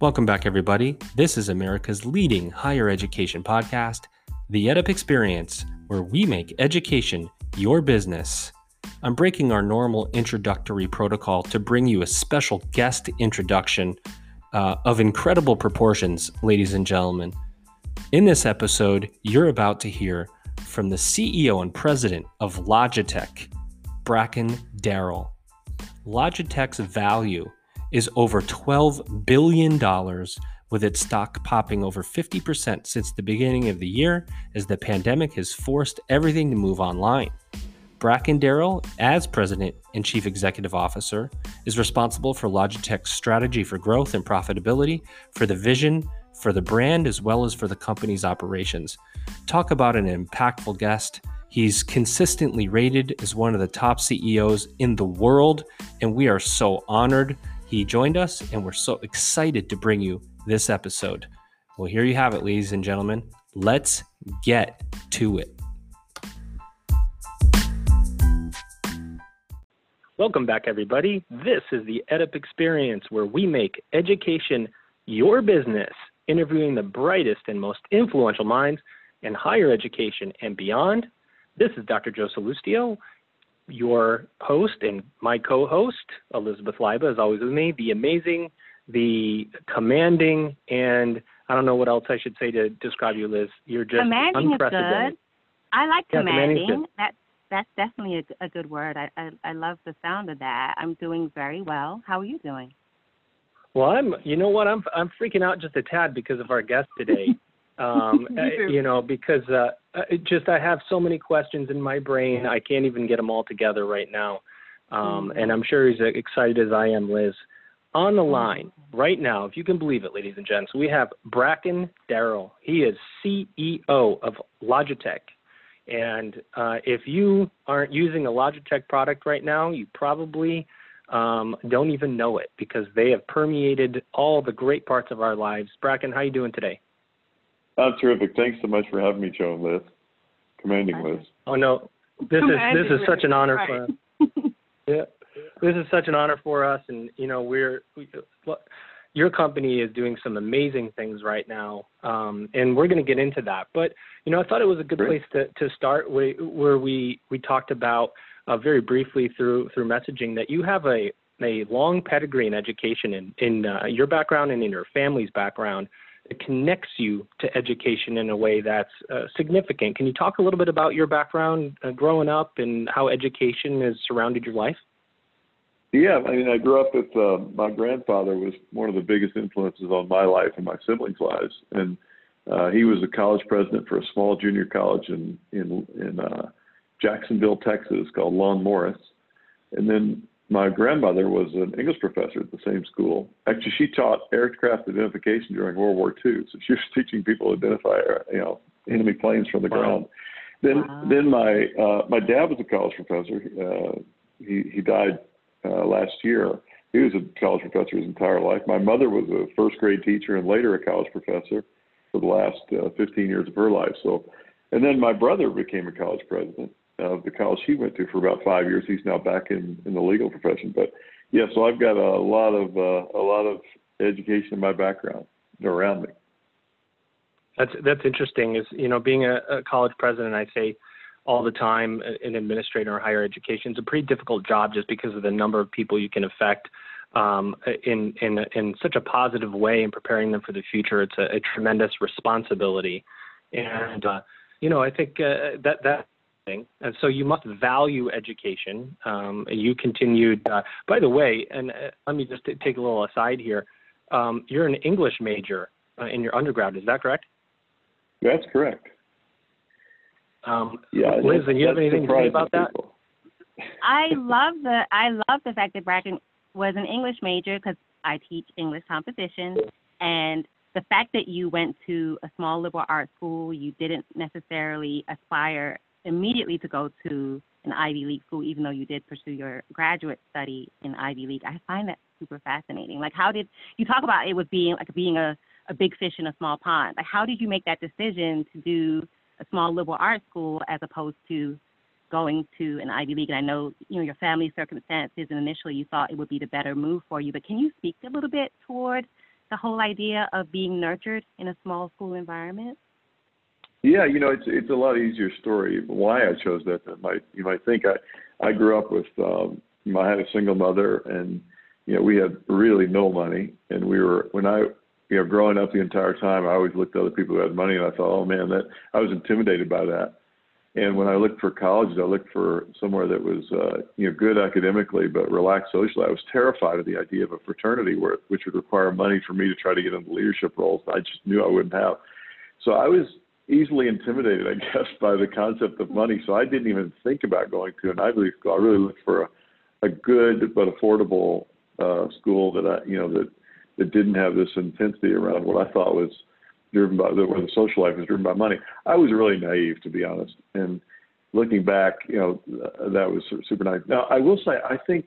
Welcome back, everybody. This is America's leading higher education podcast, The EdUp Experience, where we make education your business. I'm breaking our normal introductory protocol to bring you a special guest introduction uh, of incredible proportions, ladies and gentlemen. In this episode, you're about to hear from the CEO and president of Logitech, Bracken Darrell. Logitech's value is over $12 billion, with its stock popping over 50% since the beginning of the year as the pandemic has forced everything to move online. Bracken Darrell, as President and Chief Executive Officer, is responsible for Logitech's strategy for growth and profitability, for the vision, for the brand, as well as for the company's operations. Talk about an impactful guest. He's consistently rated as one of the top CEOs in the world, and we are so honored he joined us, and we're so excited to bring you this episode. Well, here you have it, ladies and gentlemen. Let's get to it. Welcome back, everybody. This is the EdUp Experience, where we make education your business, interviewing the brightest and most influential minds in higher education and beyond. This is Dr. Joe Sallustio, your host and my co-host, Elizabeth Leiba, is always with me. The amazing, the commanding, and I don't know what else I should say to describe you, Liz. You're just commanding unprecedented. is good. I like Yeah, commanding. That's that's definitely a, a good word. I, I I love the sound of that. I'm doing very well. How are you doing? Well, I'm. You know what? I'm. I'm freaking out just a tad because of our guest today. Um, you know, because uh, it just I have so many questions in my brain. I can't even get them all together right now. Um, Mhm. And I'm sure he's as excited as I am, Liz. On Mm-hmm. the line right now, if you can believe it, ladies and gents, we have Bracken Darrell. He is CEO of Logitech. And uh, if you aren't using a Logitech product right now, you probably um, don't even know it because they have permeated all the great parts of our lives. Bracken, how are you doing today? I'm terrific. Thanks so much for having me, Joan Liz. Commanding Liz. Oh no, this is this is such an honor for us. yeah, this is such an honor for us, and you know we're we, your company is doing some amazing things right now, um, and we're going to get into that. But you know, I thought it was a good Great. place to to start where, where we we talked about uh, very briefly through through messaging that you have a a long pedigree in education in in uh, your background and in your family's background that connects you to education in a way that's uh, significant. Can you talk a little bit about your background uh, growing up and how education has surrounded your life? Yeah, I mean, I grew up with uh, my grandfather was one of the biggest influences on my life and my siblings' lives, and uh, he was a college president for a small junior college in in in uh, Jacksonville, Texas, called Lon Morris, and then my grandmother was an English professor at the same school. Actually, she taught aircraft identification during World War II, so she was teaching people to identify, you know, enemy planes from the Wow. ground. Then, Wow. then my uh, my dad was a college professor. Uh, he he died uh, last year. He was a college professor his entire life. My mother was a first grade teacher and later a college professor for the last uh, 15 years of her life. So, and then my brother became a college president of the college he went to for about five years. He's now back in in the legal profession. But yeah, so I've got a lot of uh, a lot of education in my background around me. That's that's interesting. Is you know being a, a college president, I say all the time, uh, an administrator in higher education is a pretty difficult job just because of the number of people you can affect um, in in in such a positive way in preparing them for the future. It's a, a tremendous responsibility, and uh, you know I think uh, that that. Thing. And so you must value education. Um, you continued, uh, by the way, and uh, let me just t- take a little aside here. Um, you're an English major uh, in your undergrad, is that correct? That's correct. Um, Yeah, Liz, that- do you have anything to say surprises about that? I love the I love the fact that Bracken was an English major because I teach English composition, and the fact that you went to a small liberal arts school, you didn't necessarily aspire immediately to go to an Ivy League school, even though you did pursue your graduate study in Ivy League. I find that super fascinating. Like, how did you talk about it was being like being a a big fish in a small pond? Like, how did you make that decision to do a small liberal arts school as opposed to going to an Ivy League, and I know you know your family circumstances, and initially you thought it would be the better move for you. But can you speak a little bit toward the whole idea of being nurtured in a small school environment? Yeah, you know, it's it's a lot easier story why I chose that than might you might think. I I grew up with um I had a single mother and you know, we had really no money and we were when I you know, growing up the entire time I always looked at other people who had money and I thought, Oh man, that I was intimidated by that. And when I looked for colleges, I looked for somewhere that was, uh, you know, good academically but relaxed socially. I was terrified of the idea of a fraternity where, which would require money for me to try to get into leadership roles. I just knew I wouldn't have. So I was easily intimidated, I guess, by the concept of money. So I didn't even think about going to an Ivy League school. I really looked for a, a good but affordable uh, school that I, you know, that that didn't have this intensity around what I thought was driven by the, where the social life was driven by money. I was really naive, to be honest. And looking back, you know, that was super naive. Now, I will say, I think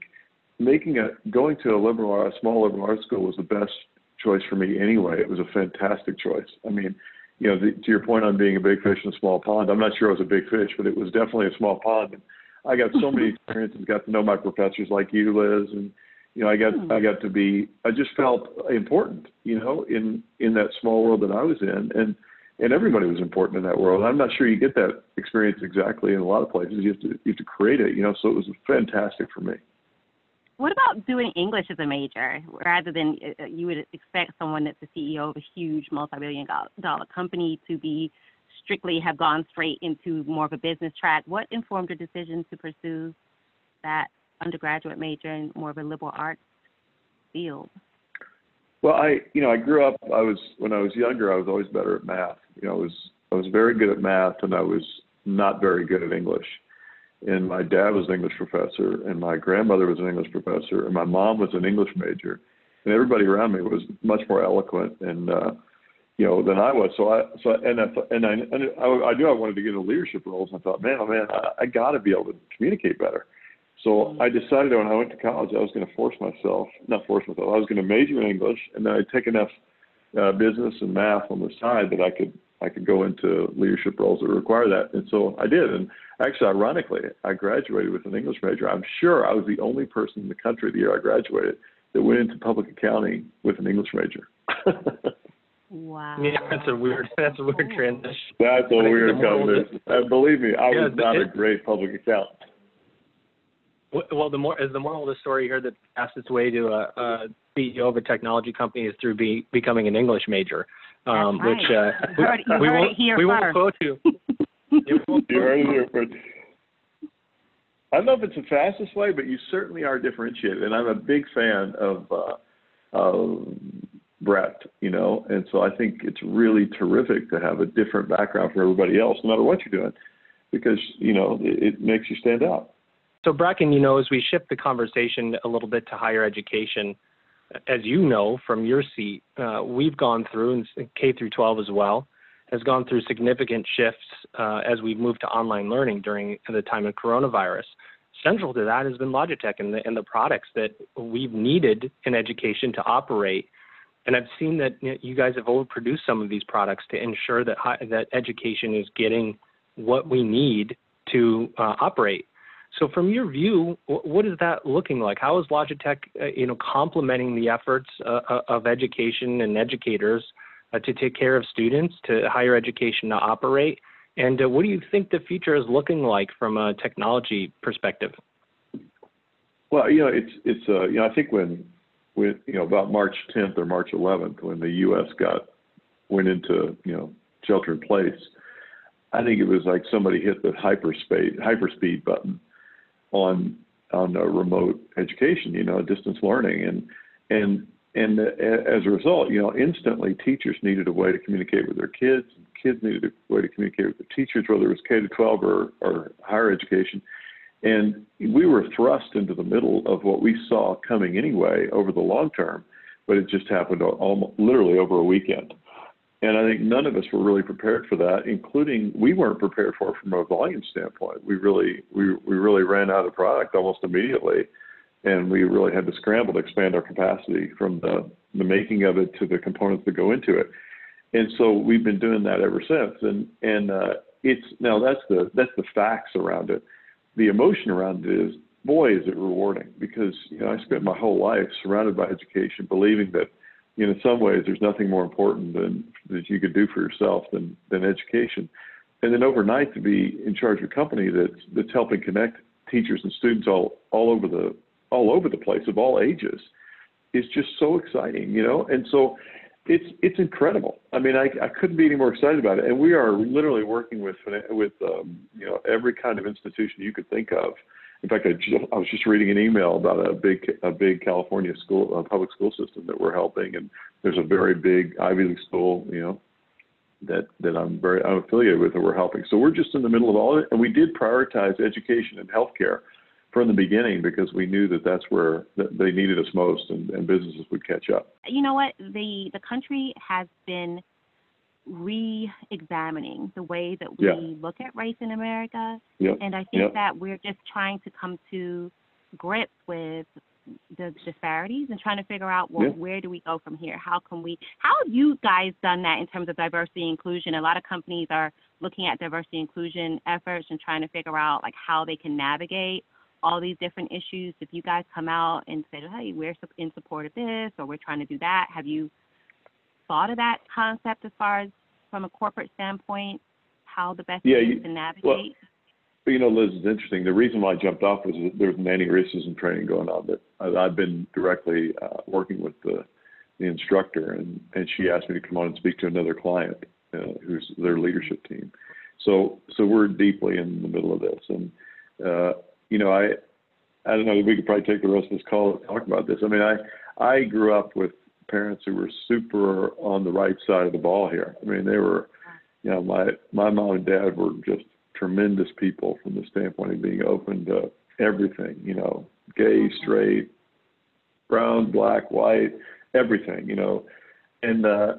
making a going to a liberal a small liberal arts school was the best choice for me anyway. It was a fantastic choice. I mean, you know, the, to your point on being a big fish in a small pond, I'm not sure I was a big fish, but it was definitely a small pond. And I got so many experiences, got to know my professors like you, Liz, and you know, I got hmm. I got to be I just felt important, you know, in in that small world that I was in, and and everybody was important in that world. I'm not sure you get that experience exactly in a lot of places. You have to you have to create it, you know. So it was fantastic for me. What about doing English as a major rather than uh, you would expect someone that's the CEO of a huge multi-billion dollar company to be strictly have gone straight into more of a business track? What informed your decision to pursue that undergraduate major in more of a liberal arts field? Well, I you know I grew up. I was when I was younger. I was always better at math. You know, I was I was very good at math, and I was not very good at English. And my dad was an English professor, and my grandmother was an English professor, and my mom was an English major, and everybody around me was much more eloquent and uh, you know than I was. So I so and I and I and I, I knew I wanted to get into leadership roles. And I thought, man, oh man, I, I got to be able to communicate better. So I decided when I went to college, I was going to force myself, not force myself, I was going to major in English, and then I'd take enough uh, business and math on the side that I could I could go into leadership roles that require that. And so I did. And actually, ironically, I graduated with an English major. I'm sure I was the only person in the country the year I graduated that went into public accounting with an English major. wow. Yeah, that's a weird that's a weird transition. That's a weird combination. And believe me, I yeah, was not it, a great public accountant. Well, the more is the moral of the story here that fastest way to a, a CEO of a technology company is through be, becoming an English major, um, right. which uh, we, heard, we, won't we won't quote you. you heard it here first. I don't know if it's the fastest way, but you certainly are differentiated, and I'm a big fan of uh, of Brett. You know, and so I think it's really terrific to have a different background for everybody else, no matter what you're doing, because you know it, it makes you stand out. So, Bracken, you know, as we shift the conversation a little bit to higher education, as you know from your seat, uh, we've gone through, and K through 12 as well, has gone through significant shifts uh, as we've moved to online learning during the time of coronavirus. Central to that has been Logitech and the, and the products that we've needed in education to operate. And I've seen that you guys have overproduced some of these products to ensure that high, that education is getting what we need to uh, operate. So from your view, what is that looking like? How is Logitech, uh, you know, complementing the efforts uh, uh, of education and educators to take care of students, to higher education to operate? And what do you think the future is looking like from a technology perspective? Well, you know, it's it's uh, you know, I think when when you know about March 10th or March 11th, when the U.S. got went into you know shelter in place, I think it was like somebody hit the hyperspeed hyperspeed button on on remote education, you know, distance learning, and and and as a result, you know, instantly teachers needed a way to communicate with their kids, and kids needed a way to communicate with their teachers, whether it was K to 12 or, or higher education. And we were thrust into the middle of what we saw coming anyway over the long term, but it just happened almost literally over a weekend. And I think none of us were really prepared for that, including we weren't prepared for it from a volume standpoint. We really we we really ran out of product almost immediately, and we really had to scramble to expand our capacity from the the making of it to the components that go into it. And so we've been doing that ever since. And and uh, it's now that's the that's the facts around it. The emotion around it is boy is it rewarding because you know I spent my whole life surrounded by education, believing that you know, in some ways, there's nothing more important than that you could do for yourself than than education. And then overnight, to be in charge of a company that's that's helping connect teachers and students all all over the all over the place of all ages is just so exciting, you know. And so it's it's incredible. I mean, I, I couldn't be any more excited about it. And we are literally working with with um, you know every kind of institution you could think of. In fact, I, I was just reading an email about a big a big California school a public school system that we're helping, and there's a very big Ivy League school, you know, that that I'm very I'm affiliated with that we're helping. So we're just in the middle of all of it, and we did prioritize education and healthcare from the beginning because we knew that that's where they needed us most and, and businesses would catch up. You know what? The the country has been re-examining the way that we yeah. look at race in America, yep. and I think yep. that we're just trying to come to grips with the disparities and trying to figure out well yeah. where do we go from here how can we how have you guys done that in terms of diversity inclusion a lot of companies are looking at diversity inclusion efforts and trying to figure out like how they can navigate all these different issues. If you guys come out and say, hey, we're in support of this or we're trying to do that, have you thought of that concept as far as from a corporate standpoint, how the best yeah, way you, to navigate? Well, you know, Liz, it's interesting. The reason why I jumped off was that there's many racism training going on that I've been directly uh, working with the, the instructor, and, and she asked me to come on and speak to another client uh, who's their leadership team. So, so we're deeply in the middle of this, and uh, you know, I I don't know. We could probably take the rest of this call to talk about this. I mean, I I grew up with parents who were super on the right side of the ball here. I mean, they were, you know, my my mom and dad were just tremendous people from the standpoint of being open to everything. You know, gay, straight, brown, black, white, everything. You know, and uh,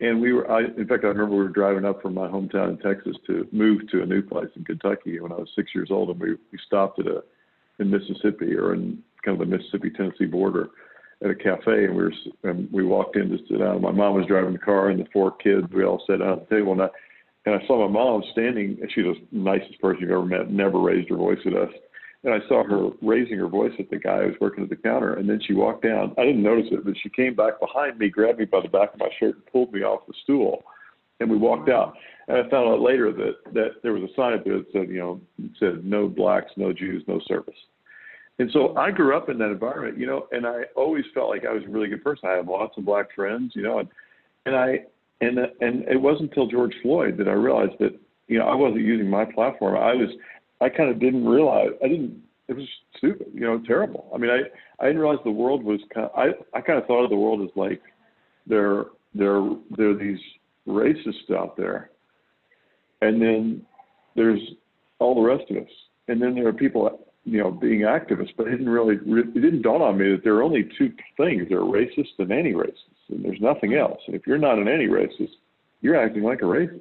and we were. I, in fact, I remember we were driving up from my hometown in Texas to move to a new place in Kentucky when I was six years old, and we we stopped at a in Mississippi or in kind of the Mississippi Tennessee border at a cafe, and we were and we walked in to sit down. My mom was driving the car, and the four kids we all sat down at the table, and I and I saw my mom standing. And she's the nicest person you've ever met. Never raised her voice at us and I saw her raising her voice at the guy who was working at the counter. And then she walked down. I didn't notice it, but she came back behind me, grabbed me by the back of my shirt, and pulled me off the stool. And we walked out. And I found out later that that there was a sign up there that said, you know, said no blacks, no Jews, no service. And so I grew up in that environment, you know, and I always felt like I was a really good person. I have lots of black friends, you know, and and I and and it wasn't until George Floyd that I realized that you know I wasn't using my platform. I was I kind of didn't realize. I didn't. It was stupid, you know, terrible. I mean, I I didn't realize the world was kind. Of, I I kind of thought of the world as like there there there are these racists out there, and then there's all the rest of us, and then there are people you know being activists. But it didn't really it didn't dawn on me that there are only two things: there are racists and anti-racists, and there's nothing else. And if you're not an anti-racist, you're acting like a racist.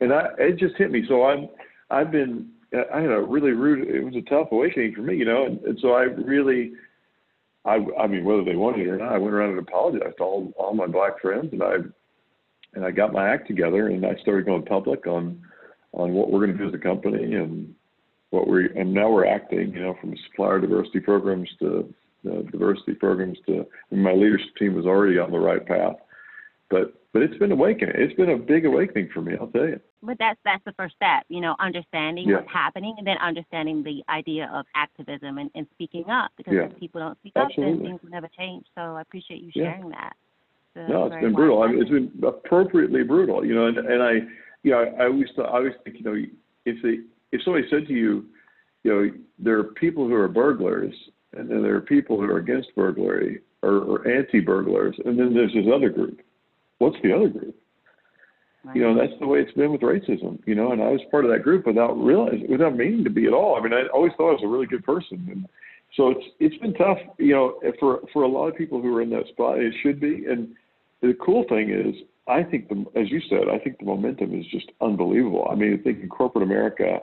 And I it just hit me. So I'm I've been I had a really rude. It was a tough awakening for me, you know, and, and so I really, I, I mean, whether they wanted it or not, I went around and apologized to all all my black friends, and I, and I got my act together, and I started going public on, on what we're going to do as a company, and what we, and now we're acting, you know, from supplier diversity programs to uh, diversity programs to. my leadership team was already on the right path, but but it's been awakening. It's been a big awakening for me, I'll tell you. But that's that's the first step, you know, understanding yeah. what's happening and then understanding the idea of activism and, and speaking up because yeah. if people don't speak Absolutely. up, then things will never change. So I appreciate you yeah. sharing that. So no, it's been brutal. I mean, it's been appropriately brutal, you know. And, and I, you know, I always thought, I always think, you know, if they, if somebody said to you, you know, there are people who are burglars, and then there are people who are against burglary or, or anti-burglars, and then there's this other group what's the other group? Right. You know, that's the way it's been with racism, you know, and I was part of that group without realizing, without meaning to be at all. I mean, I always thought I was a really good person. And so it's, it's been tough, you know, for, for a lot of people who are in that spot, it should be. And the cool thing is, I think the, as you said, I think the momentum is just unbelievable. I mean, I think in corporate America,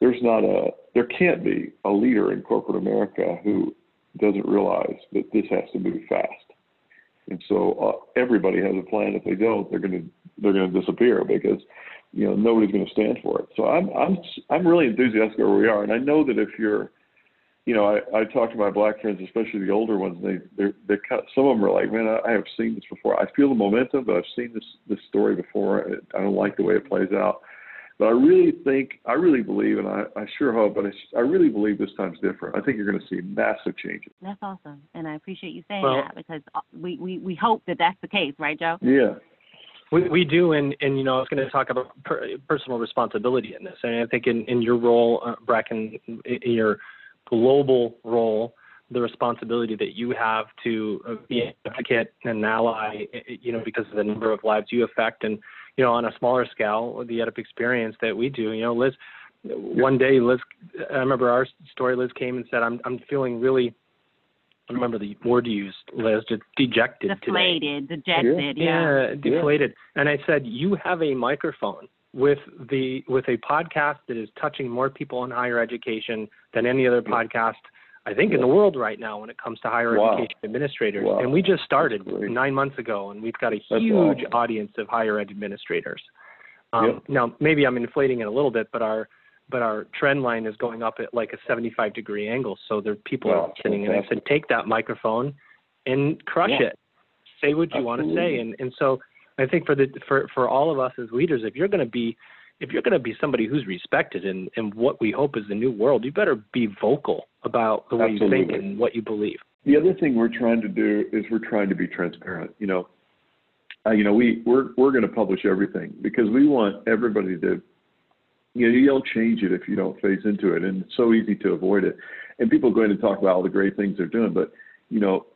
there's not a, there can't be a leader in corporate America who doesn't realize that this has to move fast. And so uh, everybody has a plan. If they don't, they're going to they're going to disappear because you know nobody's going to stand for it. So I'm I'm I'm really enthusiastic where we are, and I know that if you're you know, I, I talk to my black friends, especially the older ones. They they're they're some of them are like, man, I, I have seen this before. I feel the momentum, but I've seen this this story before. I don't like the way it plays out. But I really think, I really believe, and I, I sure hope, but I, I really believe this time's different. I think you're going to see massive changes. That's awesome, and I appreciate you saying well, that because uh, we, we we hope that that's the case, right, Joe? Yeah. We, we do, and, and you know, I was going to talk about per, personal responsibility in this, and I think in, in your role, uh, Bracken, in your global role, the responsibility that you have to uh, be an advocate and an ally, you know, because of the number of lives you affect, and you know, on a smaller scale, the EdUp experience that we do. You know, Liz, one day Liz, I remember our story. Liz came and said, "I'm I'm feeling really." I remember the word you used, Liz, dejected deflated, today. dejected, yeah, yeah deflated. And I said, you have a microphone with the with a podcast that is touching more people in higher education than any other podcast I think in the world right now when it comes to higher wow. education administrators. Wow. And we just started nine months ago, and we've got a huge awesome. audience of higher ed administrators. Um, yep. Now, maybe I'm inflating it a little bit, but our but our trend line is going up at like a 75 degree angle. So there people wow, are listening, and I said, take that microphone and crush yeah. it. Say what you Absolutely. want to say, and and so I think for the for for all of us as leaders, if you're going to be if you're going to be somebody who's respected in, in what we hope is the new world, you better be vocal about the way Absolutely. you think and what you believe. The other thing we're trying to do is we're trying to be transparent. You know, uh, you know, we we're we're going to publish everything because we want everybody to. You know, you don't change it if you don't face into it, and it's so easy to avoid it. And people are going to talk about all the great things they're doing, but you know,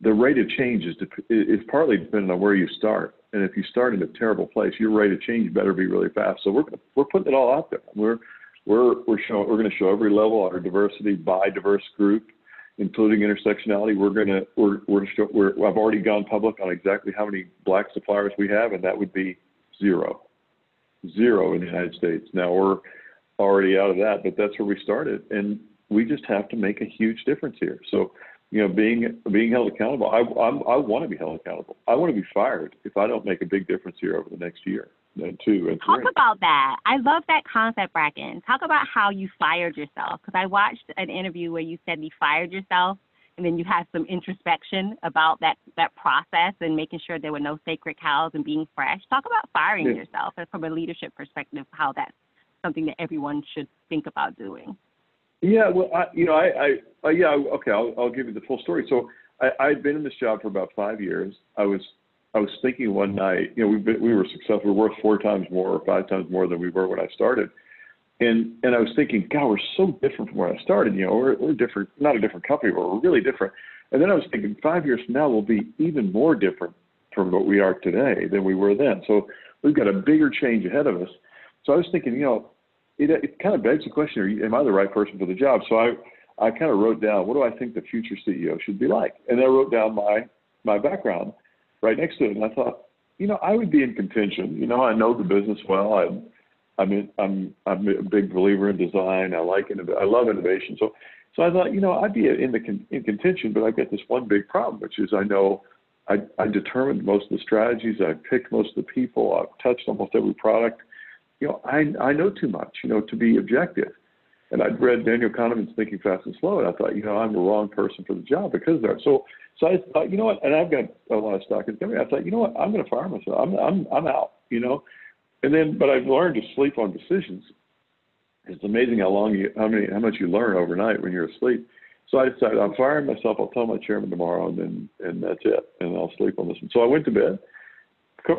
the rate of change is is partly dependent on where you start. And if you start in a terrible place, your rate of change better be really fast. So we're we're putting it all out there. We're we're we're showing we're going to show every level our diversity by diverse group, including intersectionality. We're going to we're we're, show, we're I've already gone public on exactly how many black suppliers we have, and that would be zero, zero in the United States. Now we're already out of that, but that's where we started, and we just have to make a huge difference here. So you know, being being held accountable. I I'm, I want to be held accountable. I want to be fired if I don't make a big difference here over the next year and two and Talk three. about that. I love that concept, Bracken. Talk about how you fired yourself because I watched an interview where you said you fired yourself and then you had some introspection about that that process and making sure there were no sacred cows and being fresh. Talk about firing yeah. yourself and from a leadership perspective, how that's something that everyone should think about doing. Yeah, well, I, you know, I, I, uh, yeah, okay, I'll, I'll give you the full story. So I, I'd been in this job for about five years. I was, I was thinking one night, you know, we've been, we were successful. We're worth four times more or five times more than we were when I started. And, and I was thinking, God, we're so different from where I started. You know, we're, we're different, not a different company, but we're really different. And then I was thinking, five years from now, we'll be even more different from what we are today than we were then. So we've got a bigger change ahead of us. So I was thinking, you know, it, it kind of begs the question: you, Am I the right person for the job? So I, I kind of wrote down what do I think the future CEO should be like, and I wrote down my my background right next to it, and I thought, you know, I would be in contention. You know, I know the business well. I, I'm in, I'm I'm a big believer in design. I like. I love innovation. So so I thought, you know, I'd be in the in contention, but I've got this one big problem, which is I know I, I determined most of the strategies. I picked most of the people. I've touched almost every product you know, I I know too much, you know, to be objective. And I'd read Daniel Kahneman's Thinking Fast and Slow, and I thought, you know, I'm the wrong person for the job because of that. So, so I thought, you know what? And I've got a lot of stock in the company. I thought, you know what? I'm going to fire myself. I'm I'm I'm out. You know, and then, but I've learned to sleep on decisions. It's amazing how long you, how many, how much you learn overnight when you're asleep. So I decided I'm firing myself. I'll tell my chairman tomorrow, and then and that's it. And I'll sleep on this one. So I went to bed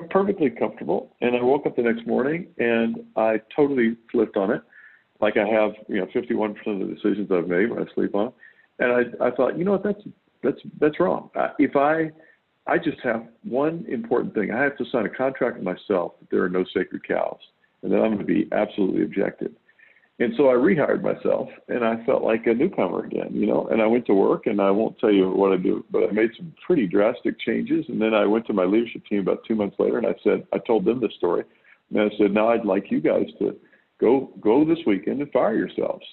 perfectly comfortable. And I woke up the next morning and I totally flipped on it, like I have, you know, 51% of the decisions I've made when I sleep on. And I, I thought, you know what, that's that's that's wrong. If I I just have one important thing. I have to sign a contract with myself that there are no sacred cows, and that I'm going to be absolutely objective. And so I rehired myself, and I felt like a newcomer again, you know. And I went to work, and I won't tell you what I do, but I made some pretty drastic changes. And then I went to my leadership team about two months later, and I said, I told them this story, and I said, now I'd like you guys to go go this weekend and fire yourselves.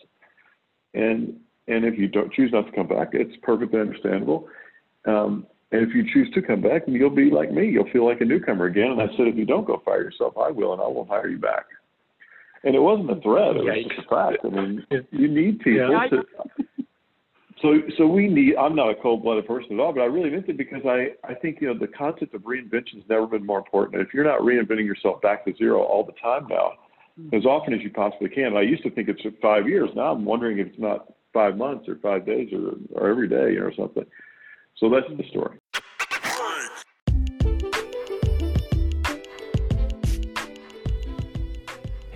And and if you don't choose not to come back, it's perfectly understandable. Um, and if you choose to come back, you'll be like me. You'll feel like a newcomer again. And I said, if you don't go fire yourself, I will, and I won't hire you back. And it wasn't a threat; it was just a fact. I mean, you need people yeah. to so so we need. I'm not a cold-blooded person at all, but I really meant it because I I think you know the concept of reinvention has never been more important. If you're not reinventing yourself back to zero all the time now, mm-hmm. as often as you possibly can. I used to think it's five years. Now I'm wondering if it's not five months or five days or or every day or something. So that's the story.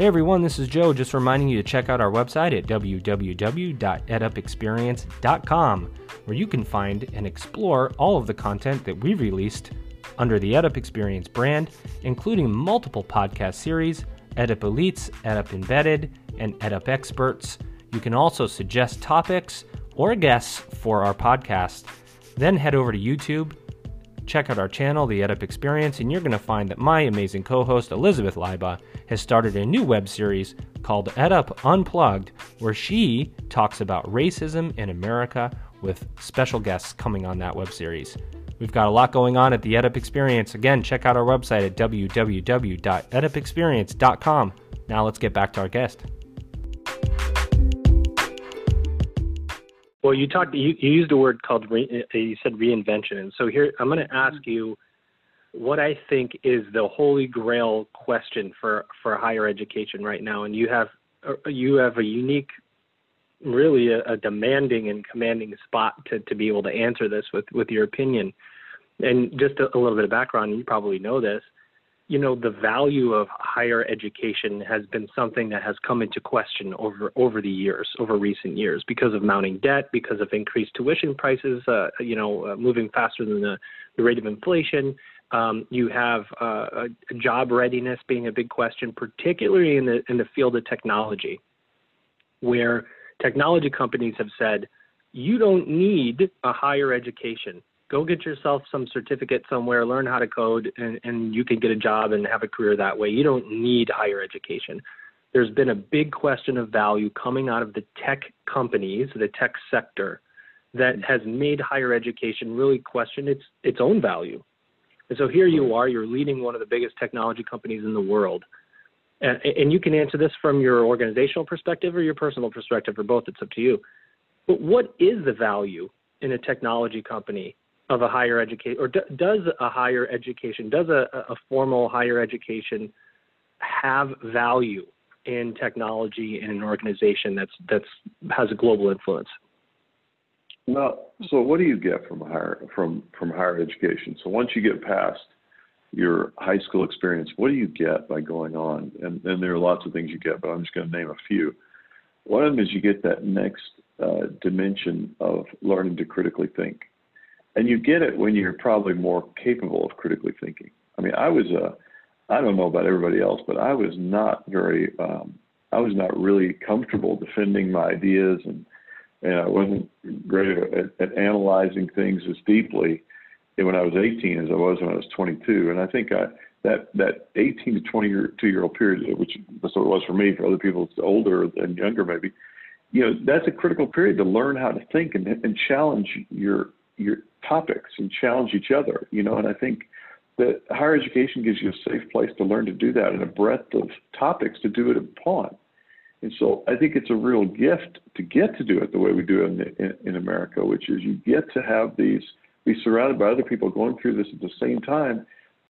Hey everyone, this is Joe, just reminding you to check out our website at www.edupexperience.com, where you can find and explore all of the content that we've released under the EdUp Experience brand, including multiple podcast series, EdUp Elites, EdUp Embedded, and EdUp Experts. You can also suggest topics or guests for our podcast. Then head over to YouTube, check out our channel, The EdUp Experience, and you're going to find that my amazing co host, Elizabeth Leiba, has started a new web series called EdUp Unplugged, where she talks about racism in America with special guests coming on that web series. We've got a lot going on at the EdUp Experience. Again, check out our website at www.edupexperience.com. Now let's get back to our guest. Well, you talked. You, you used a word called. Re, you said reinvention, and so here I'm going to ask mm-hmm. you what I think is the holy grail question for for higher education right now, and you have uh, you have a unique, really a, a demanding and commanding spot to to be able to answer this with with your opinion. And just a, a little bit of background, you probably know this. You know, the value of higher education has been something that has come into question over over the years, over recent years, because of mounting debt, because of increased tuition prices, uh, you know, uh, moving faster than the, the rate of inflation, um, you have uh, job readiness being a big question, particularly in the in the field of technology, where technology companies have said you don't need a higher education. Go get yourself some certificate somewhere, learn how to code, and, and you can get a job and have a career that way. You don't need higher education. There's been a big question of value coming out of the tech companies, the tech sector, that mm-hmm. has made higher education really question its its own value and so here you mm-hmm. are, you're leading one of the biggest technology companies in the world. And, and you can answer this from your organizational perspective or your personal perspective, or both. It's up to you. But what is the value in a technology company of a higher education, or do, does a higher education, does a, a formal higher education have value in technology in an organization that's that's has a global influence? Well, so what do you get from higher from from higher education? So once you get past your high school experience, what do you get by going on? And, and there are lots of things you get, but I'm just going to name a few. One of them is you get that next uh, dimension of learning to critically think, and you get it when you're probably more capable of critically thinking. I mean, I was a I don't know about everybody else, but I was not very um, I was not really comfortable defending my ideas and and I wasn't great at, at analyzing things as deeply when I was 18 as I was when I was 22. And I think I, that that 18 to 22 year old period, which that's what it was for me. For other people, it's older and younger, maybe. You know, that's a critical period to learn how to think and, and challenge your your topics and challenge each other. You know, and I think that higher education gives you a safe place to learn to do that and a breadth of topics to do it upon. And so I think it's a real gift to get to do it the way we do it in, in, in America, which is you get to have these, be surrounded by other people going through this at the same time.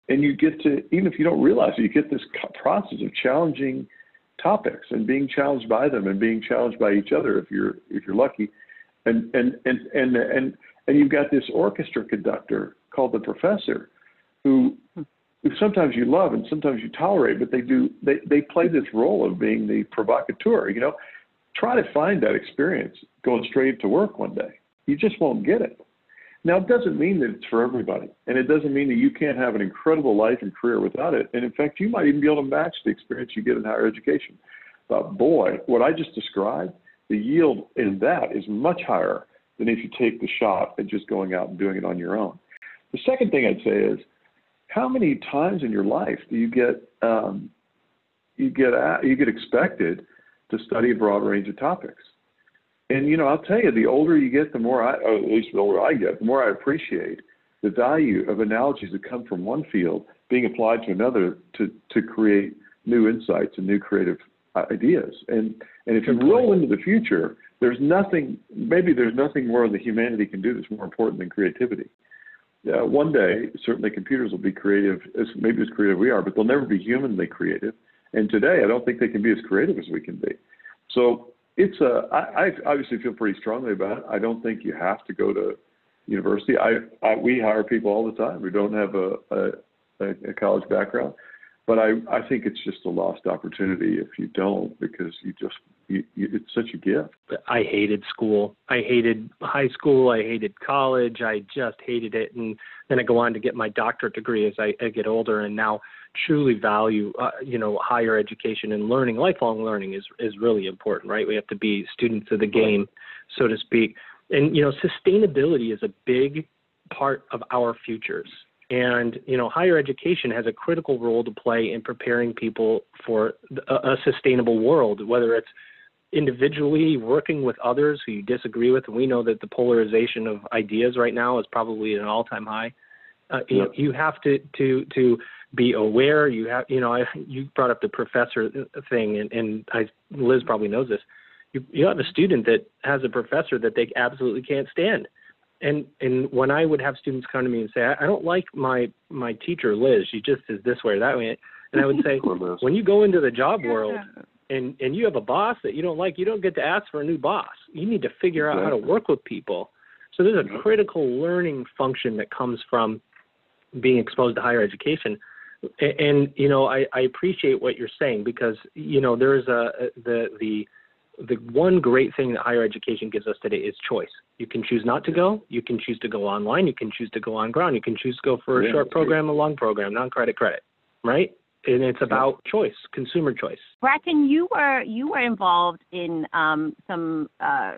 And you get to, even if you don't realize it, you get this process of challenging topics and being challenged by them and being challenged by each other if you're if you're lucky. And and and and and, and you've got this orchestra conductor called the professor who who sometimes you love and sometimes you tolerate, but they do they, they play this role of being the provocateur. You know, try to find that experience going straight to work one day. You just won't get it. Now it doesn't mean that it's for everybody, and it doesn't mean that you can't have an incredible life and career without it. And in fact, you might even be able to match the experience you get in higher education. But boy, what I just described, the yield in that is much higher than if you take the shot at just going out and doing it on your own. The second thing I'd say is how many times in your life do you get um, you get you get expected to study a broad range of topics? And you know, I'll tell you, the older you get, the more I, or at least the older I get, the more I appreciate the value of analogies that come from one field being applied to another to to create new insights and new creative ideas. And and if you roll into the future, there's nothing. Maybe there's nothing more that humanity can do that's more important than creativity. Uh, one day, certainly computers will be creative, as maybe as creative we are, but they'll never be humanly creative. And today, I don't think they can be as creative as we can be. So it's a. I, I obviously feel pretty strongly about it. I don't think you have to go to university. I, I we hire people all the time who don't have a, a, a college background but I, I think it's just a lost opportunity if you don't because you just you, you, it's such a gift. I hated school. I hated high school. I hated college. I just hated it. And then I go on to get my doctorate degree as I, I get older, and now truly value uh, you know higher education and learning. Lifelong learning is is really important, right? We have to be students of the game, so to speak. And you know, sustainability is a big part of our futures and you know, higher education has a critical role to play in preparing people for a, a sustainable world, whether it's individually working with others who you disagree with. And we know that the polarization of ideas right now is probably at an all-time high. Uh, you, know, you have to to to be aware. You have you know I, you brought up the professor thing, and, and I, Liz probably knows this. You you have a student that has a professor that they absolutely can't stand and and when I would have students come to me and say, I, I don't like my my teacher Liz, she just is this way or that way, and I would say, when you go into the job world and and you have a boss that you don't like, you don't get to ask for a new boss. You need to figure out how to work with people. So there's a critical learning function that comes from being exposed to higher education. And, and you know, I, I appreciate what you're saying because you know there's a the the the one great thing that higher education gives us today is choice. You can choose not to go. You can choose to go online. You can choose to go on ground. You can choose to go for a yeah, short program, a long program, non-credit credit, right? And it's about choice, consumer choice. Bracken, you were you were involved in um, some, uh,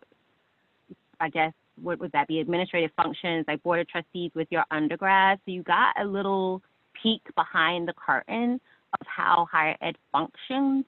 I guess, what would that be? Administrative functions like board of trustees with your undergrad. So you got a little peek behind the curtain of how higher ed functions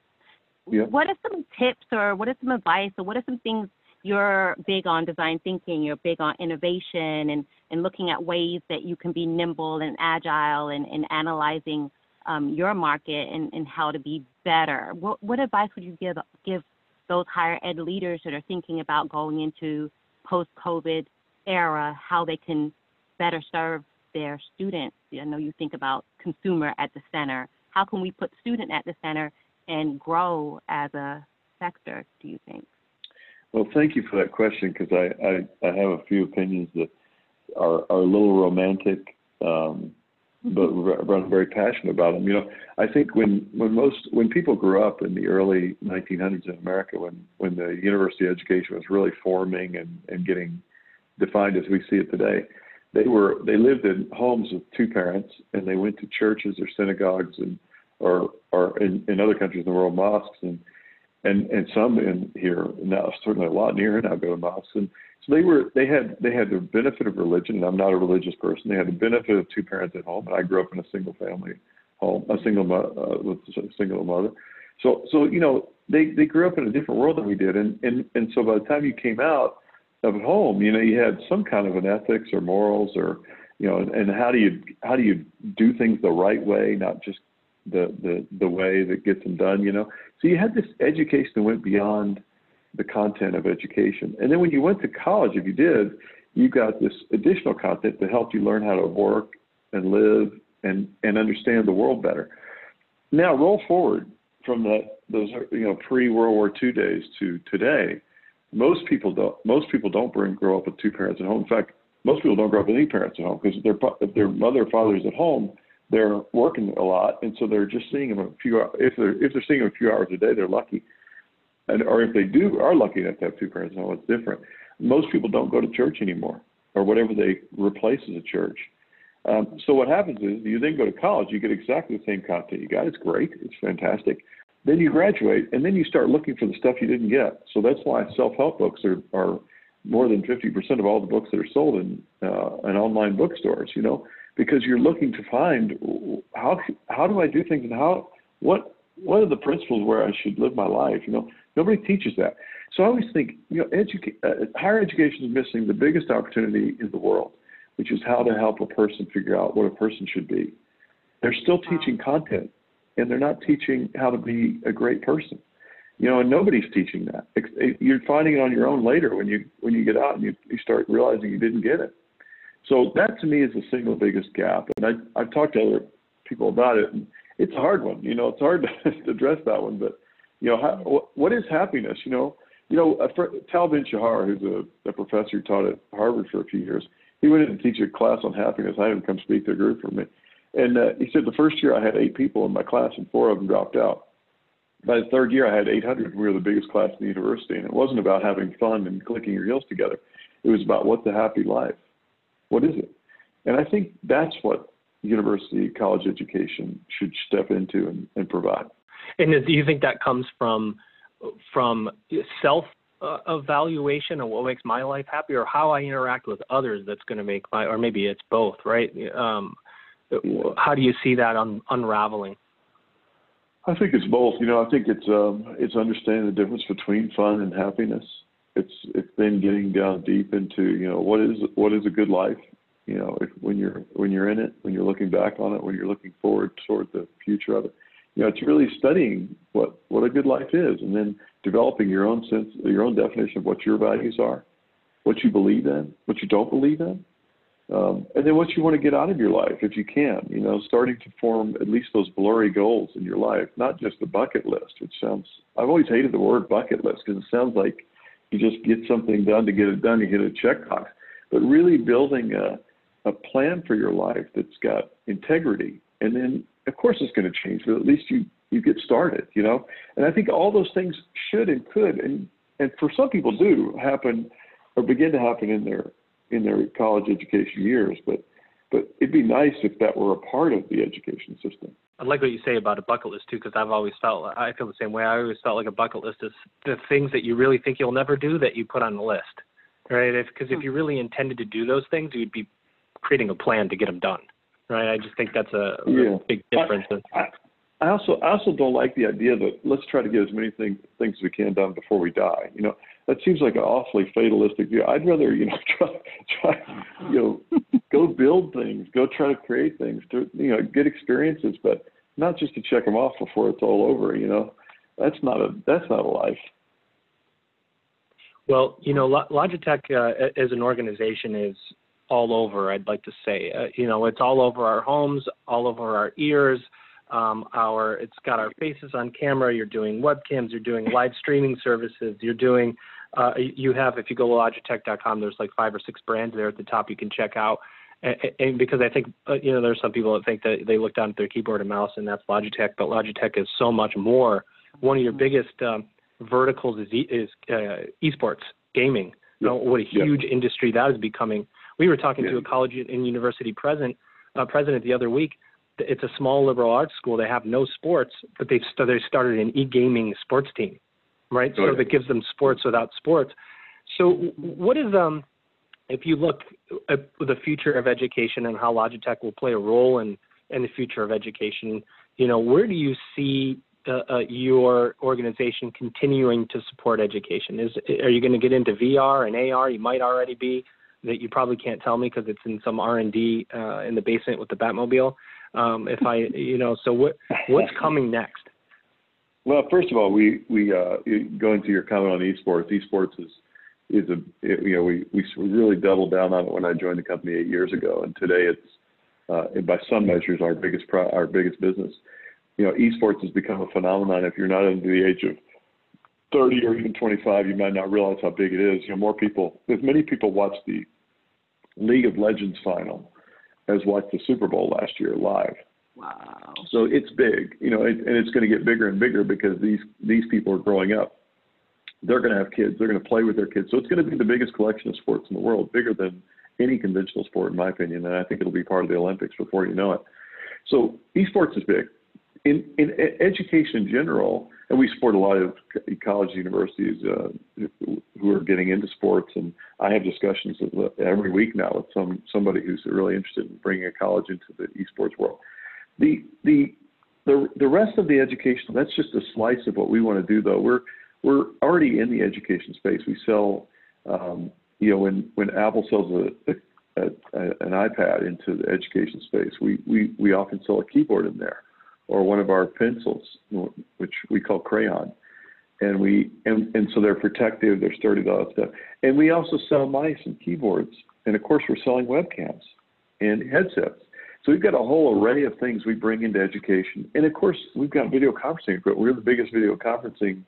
yeah. What are some tips or what are some advice or what are some things you're big on design thinking, you're big on innovation and, and looking at ways that you can be nimble and agile and, and analyzing um, your market and, and how to be better. What, what advice would you give give those higher ed leaders that are thinking about going into post COVID era, how they can better serve their students? I know you think about consumer at the center. How can we put student at the center and grow as a sector, do you think? Well, thank you for that question because I, I, I, have a few opinions that are, are a little romantic, um, but, I'm very passionate about them. You know, I think when, when most when people grew up in the early 1900s in America, when when the university education was really forming and, and getting defined as we see it today, they were they lived in homes with two parents and they went to churches or synagogues and or or in, in other countries in the world mosques and and and some in here now certainly a lot near now go to mosques. And so they were they had they had the benefit of religion and I'm not a religious person. They had the benefit of two parents at home and I grew up in a single family home a single uh, with a single mother. So so you know they they grew up in a different world than we did. And and and so by the time you came out of home you know you had some kind of an ethics or morals or you know and, and how do you how do you do things the right way not just the the the way that gets them done. You know, so you had this education that went beyond the content of education, and then when you went to college, if you did, you got this additional content that helped you learn how to work and live and and understand the world better. Now roll forward from that those you know pre World War II days to today. Most people don't. Most people don't bring grow up with two parents at home. In fact, most people don't grow up with any parents at home because their if their mother or father is at home, they're working a lot, and so they're just seeing them a few. If they're if they're seeing them a few hours a day, they're lucky. And or if they do are lucky enough to have two parents, no, it's different. Most people don't go to church anymore, or whatever they replace as a church. Um, so what happens is you then go to college, you get exactly the same content you got. It's great, it's fantastic. Then you graduate, and then you start looking for the stuff you didn't get. So that's why self-help books are, are more than 50% of all the books that are sold in uh, in online bookstores. You know, because you're looking to find how how do I do things and how what what are the principles where I should live my life? You know, nobody teaches that. So I always think, you know, educa- uh, higher education is missing the biggest opportunity in the world, which is how to help a person figure out what a person should be. They're still teaching content, and they're not teaching how to be a great person. You know, and nobody's teaching that. You're finding it on your own later when you when you get out and you, you start realizing you didn't get it. So that to me is the single biggest gap. And I, I've talked to other people about it, and it's a hard one. You know, it's hard to, address that one. But you know, how, what is happiness? You know, you know, Tal Ben Shahar, who's a, a professor who taught at Harvard for a few years, he went in to teach a class on happiness. I had him come speak to a group for me, and uh, he said the first year I had eight people in my class, and four of them dropped out. By the third year, I had 800. We were the biggest class in the university, and it wasn't about having fun and clicking your heels together. It was about what's a happy life. What is it? And I think that's what university college education should step into and, and provide. And do you think that comes from from self uh, evaluation of what makes my life happy, or how I interact with others that's going to make my, or maybe it's both, right? Um, how do you see that un- unraveling? I think it's both. You know, I think it's um, it's understanding the difference between fun and happiness. It's it's then getting down deep into you know what is what is a good life. You know, if when you're when you're in it, when you're looking back on it, when you're looking forward toward the future of it you know, it's really studying what what a good life is, and then developing your own sense, your own definition of what your values are, what you believe in, what you don't believe in, um, and then what you want to get out of your life if you can. You know, starting to form at least those blurry goals in your life, not just the bucket list, which sounds. I've always hated the word bucket list because it sounds like you just get something done to get it done. You hit a check box, but really building a a plan for your life that's got integrity and then of course it's going to change, but at least you you get started, you know. And I think all those things should and could, and and for some people do happen or begin to happen in their in their college education years. But but it'd be nice if that were a part of the education system. I like what you say about a bucket list too, because I've always felt I feel the same way. I always felt like a bucket list is the things that you really think you'll never do that you put on the list, right? Because if, if hmm. you really intended to do those things, you'd be creating a plan to get them done right? I just think that's a yeah. big difference. I, I, also I also don't like the idea that let's try to get as many thing, things as we can done before we die. You know, that seems like an awfully fatalistic view. I'd rather you know try try you know go build things, go try to create things, to you know get experiences, but not just to check them off before it's all over. You know, that's not a that's not a life. Well, you know, Logitech uh, as an organization is all over. I'd like to say, uh, you know, it's all over our homes, all over our ears. Um, our it's got our faces on camera. You're doing webcams. You're doing live streaming services. You're doing. Uh, you have if you go to Logitech.com, there's like five or six brands there at the top you can check out. And, and because I think uh, you know there's some people that think that they look down at their keyboard and mouse and that's Logitech, but Logitech is so much more. One of your biggest um, verticals is, e- is uh, esports gaming. You know, what a huge industry that is becoming. We were talking yeah. to a college and university president uh, president the other week. It's a small liberal arts school. They have no sports, but they've st- they started an e-gaming sports team, right? Oh, so yeah. that gives them sports without sports. So what is um if you look at the future of education and how Logitech will play a role in in the future of education, you know, where do you see uh, uh, your organization continuing to support education? Is are you going to get into VR and AR? You might already be that you probably can't tell me because it's in some R and D uh, in the basement with the Batmobile. Um, if I, you know, so what what's coming next? Well, first of all, we we uh, going to your comment on esports. Esports is is a you know we we really doubled down on it when I joined the company eight years ago, and today it's uh, by some measures our biggest pro, our biggest business. You know, esports has become a phenomenon. If you're not under the age of 30 or even 25, you might not realize how big it is. You know, more people, as many people watch the League of Legends final as watched the Super Bowl last year live. Wow. So it's big, you know, and it's going to get bigger and bigger because these these people are growing up. They're going to have kids. They're going to play with their kids. So it's going to be the biggest collection of sports in the world, bigger than any conventional sport, in my opinion. And I think it'll be part of the Olympics before you know it. So esports is big. In in education in general, and we support a lot of college universities uh, who are getting into sports. And I have discussions every week now with some somebody who's really interested in bringing a college into the esports world. The the the the rest of the education that's just a slice of what we want to do though. We're we're already in the education space. We sell, um, you know, when when Apple sells a, a, a, an iPad into the education space, we we we often sell a keyboard in there or one of our pencils, which we call crayon. and we and, and so they're protective, they're sturdy, all that stuff. And we also sell mice and keyboards, and of course we're selling webcams and headsets. So we've got a whole array of things we bring into education, and of course we've got video conferencing. We're the biggest video conferencing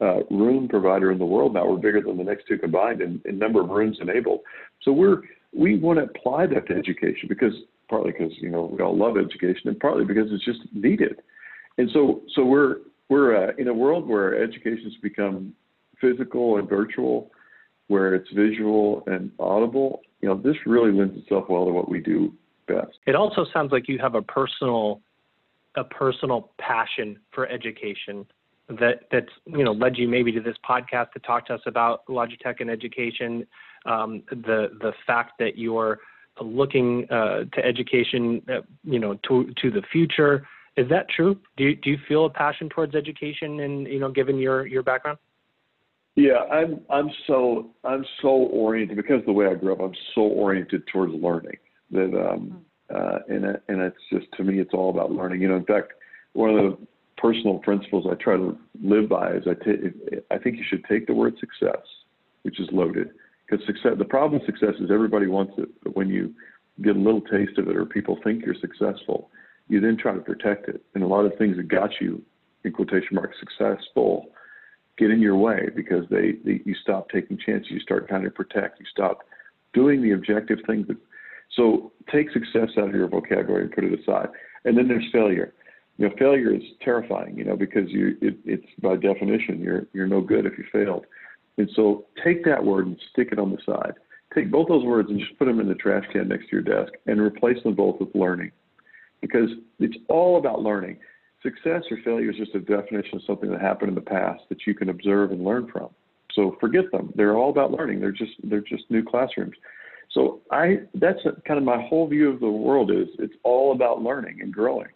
uh, room provider in the world now. We're bigger than the next two combined in, in number of rooms enabled. So we're we want to apply that to education because partly because you know we all love education, and partly because it's just needed. And so so we're we're uh, in a world where education has become physical and virtual, where it's visual and audible. You know, this really lends itself well to what we do best. It also sounds like you have a personal a personal passion for education that that's you know led you maybe to this podcast to talk to us about Logitech and education. Um, the the fact that you're looking uh, to education, uh, you know, to to the future. Is that true? Do you, do you feel a passion towards education, and you know, given your your background? Yeah, I'm I'm so I'm so oriented because of the way I grew up. I'm so oriented towards learning that um, uh, and and it's just to me it's all about learning. You know, in fact, one of the personal principles I try to live by is I, t- I think you should take the word success, which is loaded, because success. The problem with success is everybody wants it, but when you get a little taste of it or people think you're successful, you then try to protect it, and a lot of things that got you, in quotation marks, successful, get in your way because they, they you stop taking chances, you start trying to protect, you stop doing the objective things that. So take success out of your vocabulary and put it aside, and then there's failure you know, failure is terrifying, you know, because you it, it's by definition you're you're no good if you failed. And so take that word and stick it on the side. Take both those words and just put them in the trash can next to your desk and replace them both with learning. Because it's all about learning. Success or failure is just a definition of something that happened in the past that you can observe and learn from. So forget them. They're all about learning. They're just they're just new classrooms. So I that's kind of my whole view of the world is it's all about learning and growing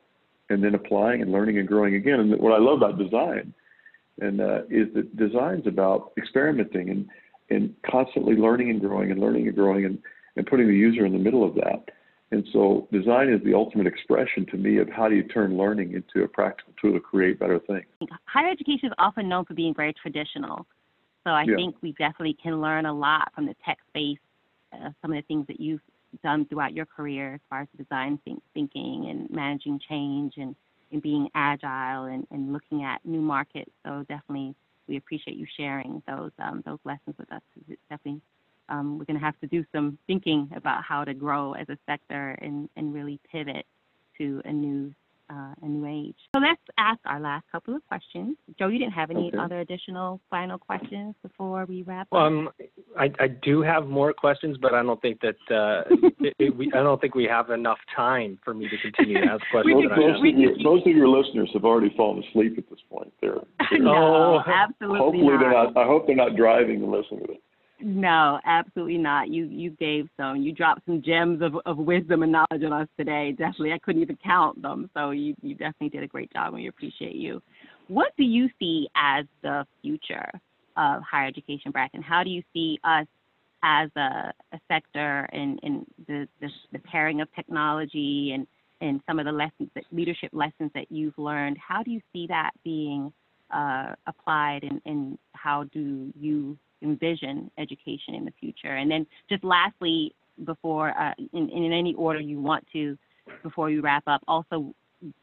and then applying and learning and growing again. And what I love about design and uh, is that design's about experimenting and and constantly learning and growing and learning and growing and, and putting the user in the middle of that. And so design is the ultimate expression to me of how do you turn learning into a practical tool to create better things. Higher education is often known for being very traditional. So I yeah. think we definitely can learn a lot from the tech space, uh, some of the things that you've done throughout your career as far as design think, thinking and managing change and, and being agile and, and looking at new markets. So definitely we appreciate you sharing those um, those lessons with us. It's definitely um, we're going to have to do some thinking about how to grow as a sector and, and really pivot to a new uh, a new age. So let's ask our last couple of questions. Joe, you didn't have any okay. other additional final questions before we wrap up? Um, I, I do have more questions, but I don't think that uh, it, it, we, I don't think we have enough time for me to continue to ask questions. most, most, of your, most of your listeners have already fallen asleep at this point. They're, they're no, absolutely hopefully not. they're not. I hope they're not driving and listening to it. No, absolutely not. You you gave some. You dropped some gems of, of wisdom and knowledge on us today. Definitely, I couldn't even count them. So you you definitely did a great job, and we appreciate you. What do you see as the future of higher education, Bracken? How do you see us as a, a sector in in the, the the pairing of technology and and some of the lessons that leadership lessons that you've learned? How do you see that being uh, applied, and, and how do you envision education in the future? And then just lastly, before uh, in, in any order you want to, before you wrap up, also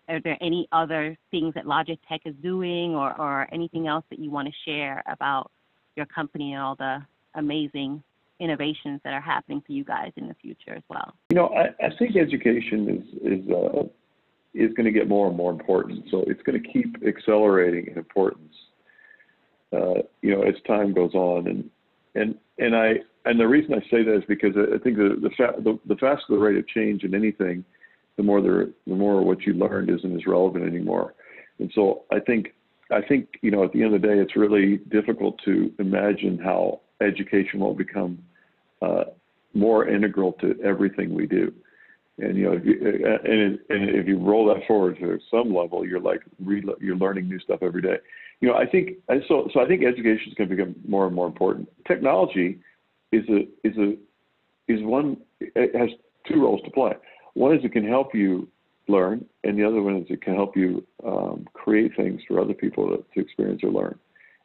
are there any other things that Logitech is doing or, or anything else that you want to share about your company and all the amazing innovations that are happening for you guys in the future as well? You know, I, I think education is is uh, is going to get more and more important. So it's going to keep accelerating in importance uh, you know, as time goes on. And and and I and the reason I say that is because I think the the, fa- the, the faster the rate of change in anything, the more the the more what you learned isn't as relevant anymore. And so I think I think you know at the end of the day, it's really difficult to imagine how education will become uh, more integral to everything we do. And you know, if you, and, and if you roll that forward to some level, you're like re- you're learning new stuff every day you know, I think so. So I think education is going to become more and more important. Technology is a is a is one. It has two roles to play. One is it can help you learn, and the other one is it can help you um, create things for other people to, to experience or learn.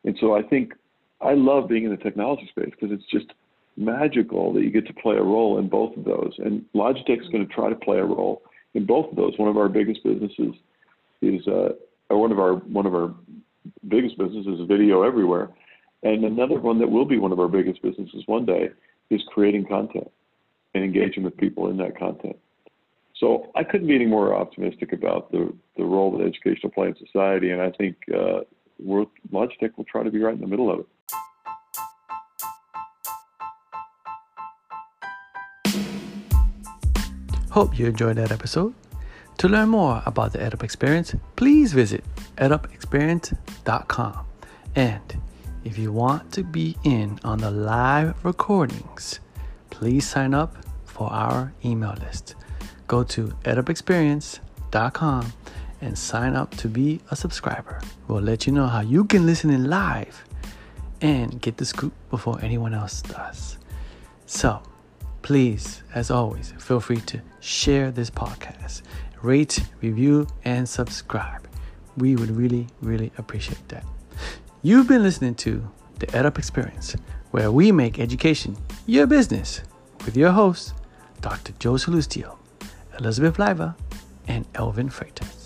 And so I think I love being in the technology space because it's just magical that you get to play a role in both of those. And Logitech is going to try to play a role in both of those. One of our biggest businesses is, uh, or one of our one of our biggest business is video everywhere, and another one that will be one of our biggest businesses one day is creating content and engaging with people in that content. So I couldn't be any more optimistic about the, the role that education will play in society, and I think uh, we're, Logitech will try to be right in the middle of it. Hope you enjoyed that episode. To learn more about the EdUp experience, please visit edupexperience.com. And if you want to be in on the live recordings, please sign up for our email list. Go to edupexperience.com and sign up to be a subscriber. We'll let you know how you can listen in live and get the scoop before anyone else does. So, please, as always, feel free to share this podcast, rate, review, and subscribe. We would really, really appreciate that. You've been listening to the EdUp Experience, where we make education your business with your hosts, Dr. Joe Sallustio, Elizabeth Leiba, and Elvin Freytes.